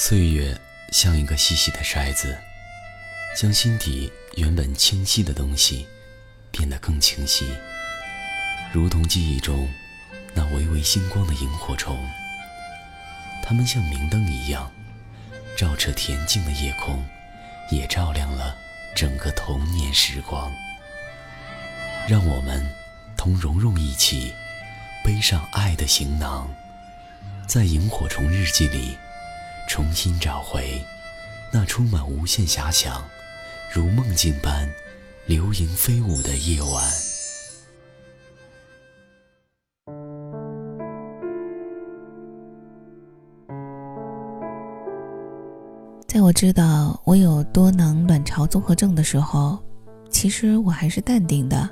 岁月像一个细细的筛子，将心底原本清晰的东西变得更清晰，如同记忆中那微微星光的萤火虫。它们像明灯一样，照彻恬静的夜空，也照亮了整个童年时光。让我们同蓉蓉一起背上爱的行囊，在萤火虫日记里。重新找回那充满无限遐想、如梦境般流萤飞舞的夜晚。在我知道我有多囊卵巢综合症的时候，其实我还是淡定的。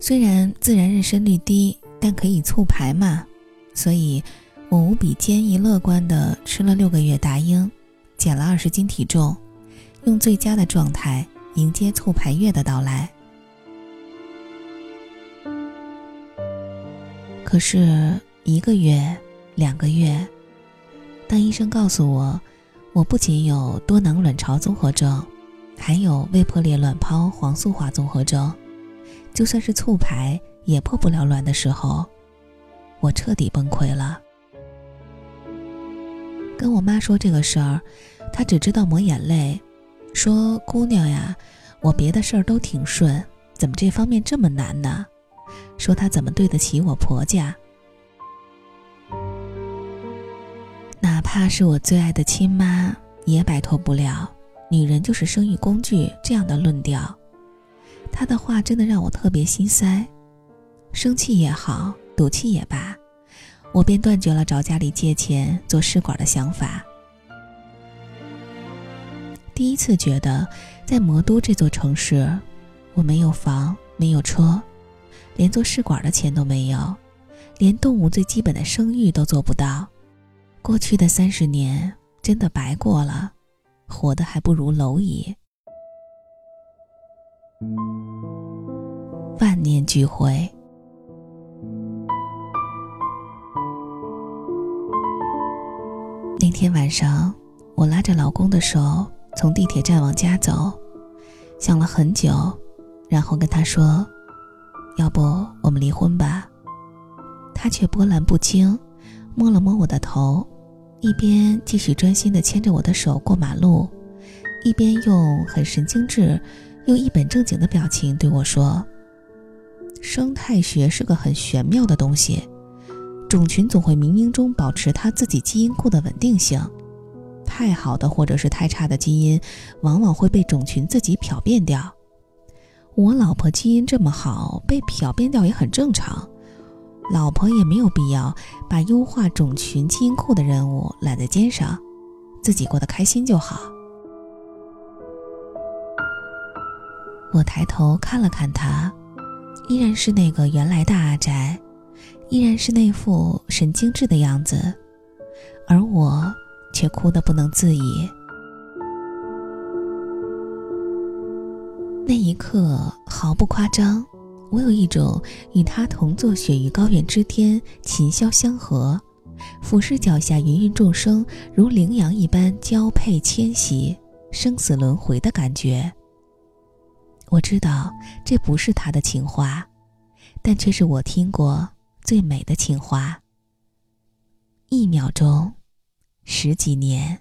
虽然自然妊娠率低，但可以促排嘛，所以。我无比坚毅乐观地吃了六个月大婴，减了二十斤体重，用最佳的状态迎接促排月的到来。可是一个月、两个月，当医生告诉我，我不仅有多囊卵巢综合症，还有未破裂卵泡黄素化综合症，就算是促排也破不了卵的时候，我彻底崩溃了。跟我妈说这个事儿，她只知道抹眼泪，说：“姑娘呀，我别的事儿都挺顺，怎么这方面这么难呢？”说她怎么对得起我婆家，哪怕是我最爱的亲妈，也摆脱不了“女人就是生育工具”这样的论调。她的话真的让我特别心塞，生气也好，赌气也罢。我便断绝了找家里借钱做试管的想法。第一次觉得，在魔都这座城市，我没有房，没有车，连做试管的钱都没有，连动物最基本的生育都做不到。过去的三十年真的白过了，活得还不如蝼蚁。万念俱灰。天晚上，我拉着老公的手从地铁站往家走，想了很久，然后跟他说：“要不我们离婚吧？”他却波澜不惊，摸了摸我的头，一边继续专心地牵着我的手过马路，一边用很神经质又一本正经的表情对我说：“生态学是个很玄妙的东西。”种群总会冥冥中保持它自己基因库的稳定性，太好的或者是太差的基因，往往会被种群自己漂变掉。我老婆基因这么好，被漂变掉也很正常。老婆也没有必要把优化种群基因库的任务揽在肩上，自己过得开心就好。我抬头看了看他，依然是那个原来的阿宅。依然是那副神经质的样子，而我却哭得不能自已。那一刻毫不夸张，我有一种与他同坐雪域高原之巅，琴箫相和，俯视脚下芸芸众生如羚羊一般交配迁徙，生死轮回的感觉。我知道这不是他的情话，但却是我听过。最美的情话，一秒钟，十几年。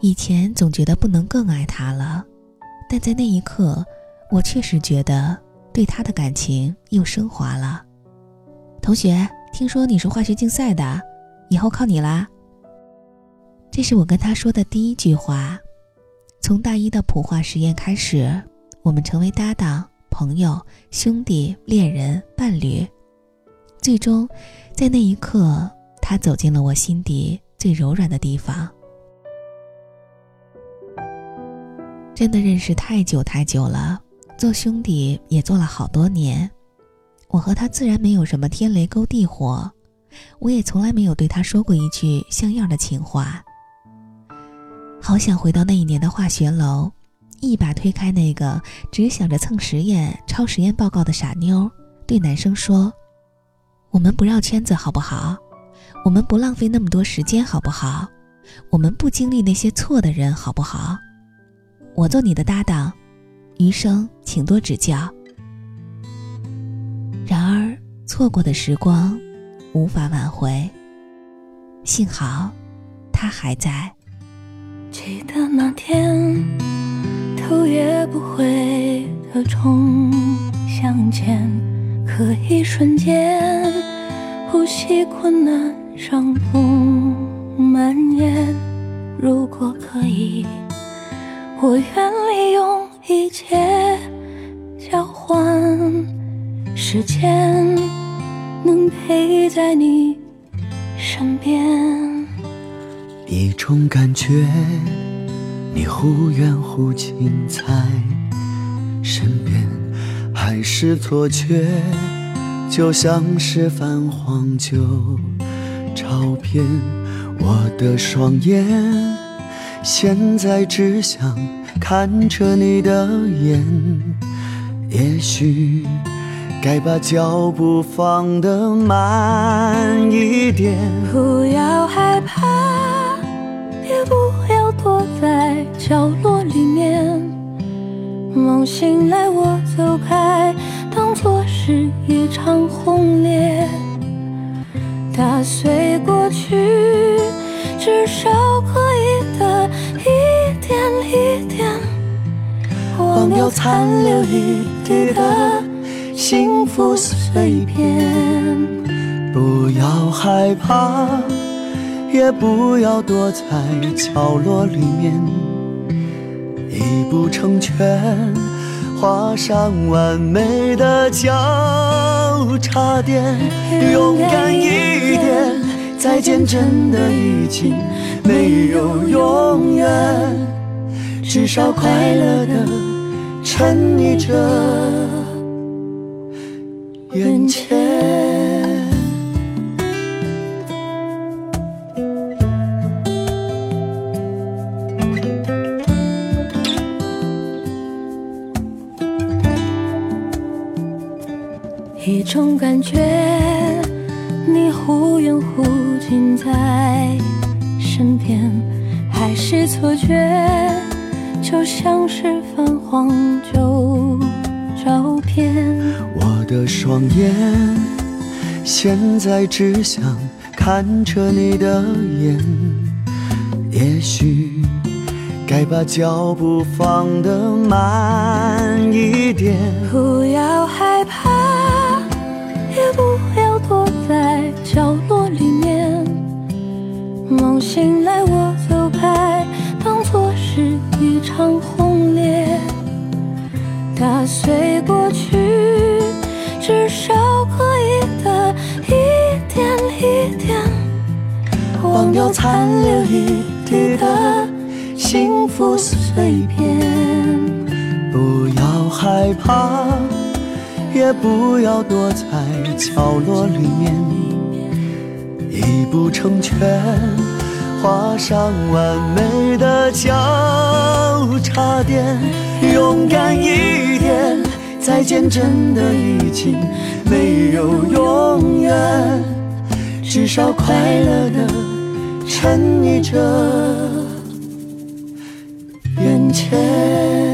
以前总觉得不能更爱他了，但在那一刻，我确实觉得对他的感情又升华了。同学，听说你是化学竞赛的，以后靠你啦。这是我跟他说的第一句话。从大一的普化实验开始，我们成为搭档、朋友、兄弟、恋人、伴侣。最终，在那一刻，他走进了我心底最柔软的地方。真的认识太久太久了，做兄弟也做了好多年。我和他自然没有什么天雷勾地火，我也从来没有对他说过一句像样的情话。好想回到那一年的化学楼，一把推开那个只想着蹭实验、抄实验报告的傻妞，对男生说：“我们不绕圈子好不好？我们不浪费那么多时间好不好？我们不经历那些错的人好不好？我做你的搭档，余生请多指教。”然而，错过的时光无法挽回。幸好，他还在。记得那天，头也不回的冲向前，可一瞬间，呼吸困难，伤痛蔓延。如果可以，我愿利用一切交换。时间能陪在你身边，种感觉，你忽远忽近在身边，还是错觉，就像是泛黄旧照片。我的双眼现在只想看着你的眼，也许。该把脚步放得慢一点，角落里面。梦醒来我走开，当作是一场轰烈，打碎过去，至少可以的一点一点，忘掉残留一地的。幸福碎片，不要害怕，也不要躲在角落里面，一步成全，画上完美的交叉点，勇敢一点，再见真的已经没有永远，至少快乐的沉溺着。一种感觉，你忽远忽近在身边，还是错觉，就像是泛黄旧照片。我的双眼，现在只想看着你的眼。也许该把脚步放得慢一点。不要害怕，角落里面。梦醒来我走开，当作是一场轰烈，打碎过去。至少可以的一点一点，忘掉残留一地的幸福碎片。不要害怕，也不要躲在角落里面，一步成全，画上完美的交叉点，勇敢一点。再见，真的已经没有永远，至少快乐的沉溺着眼前。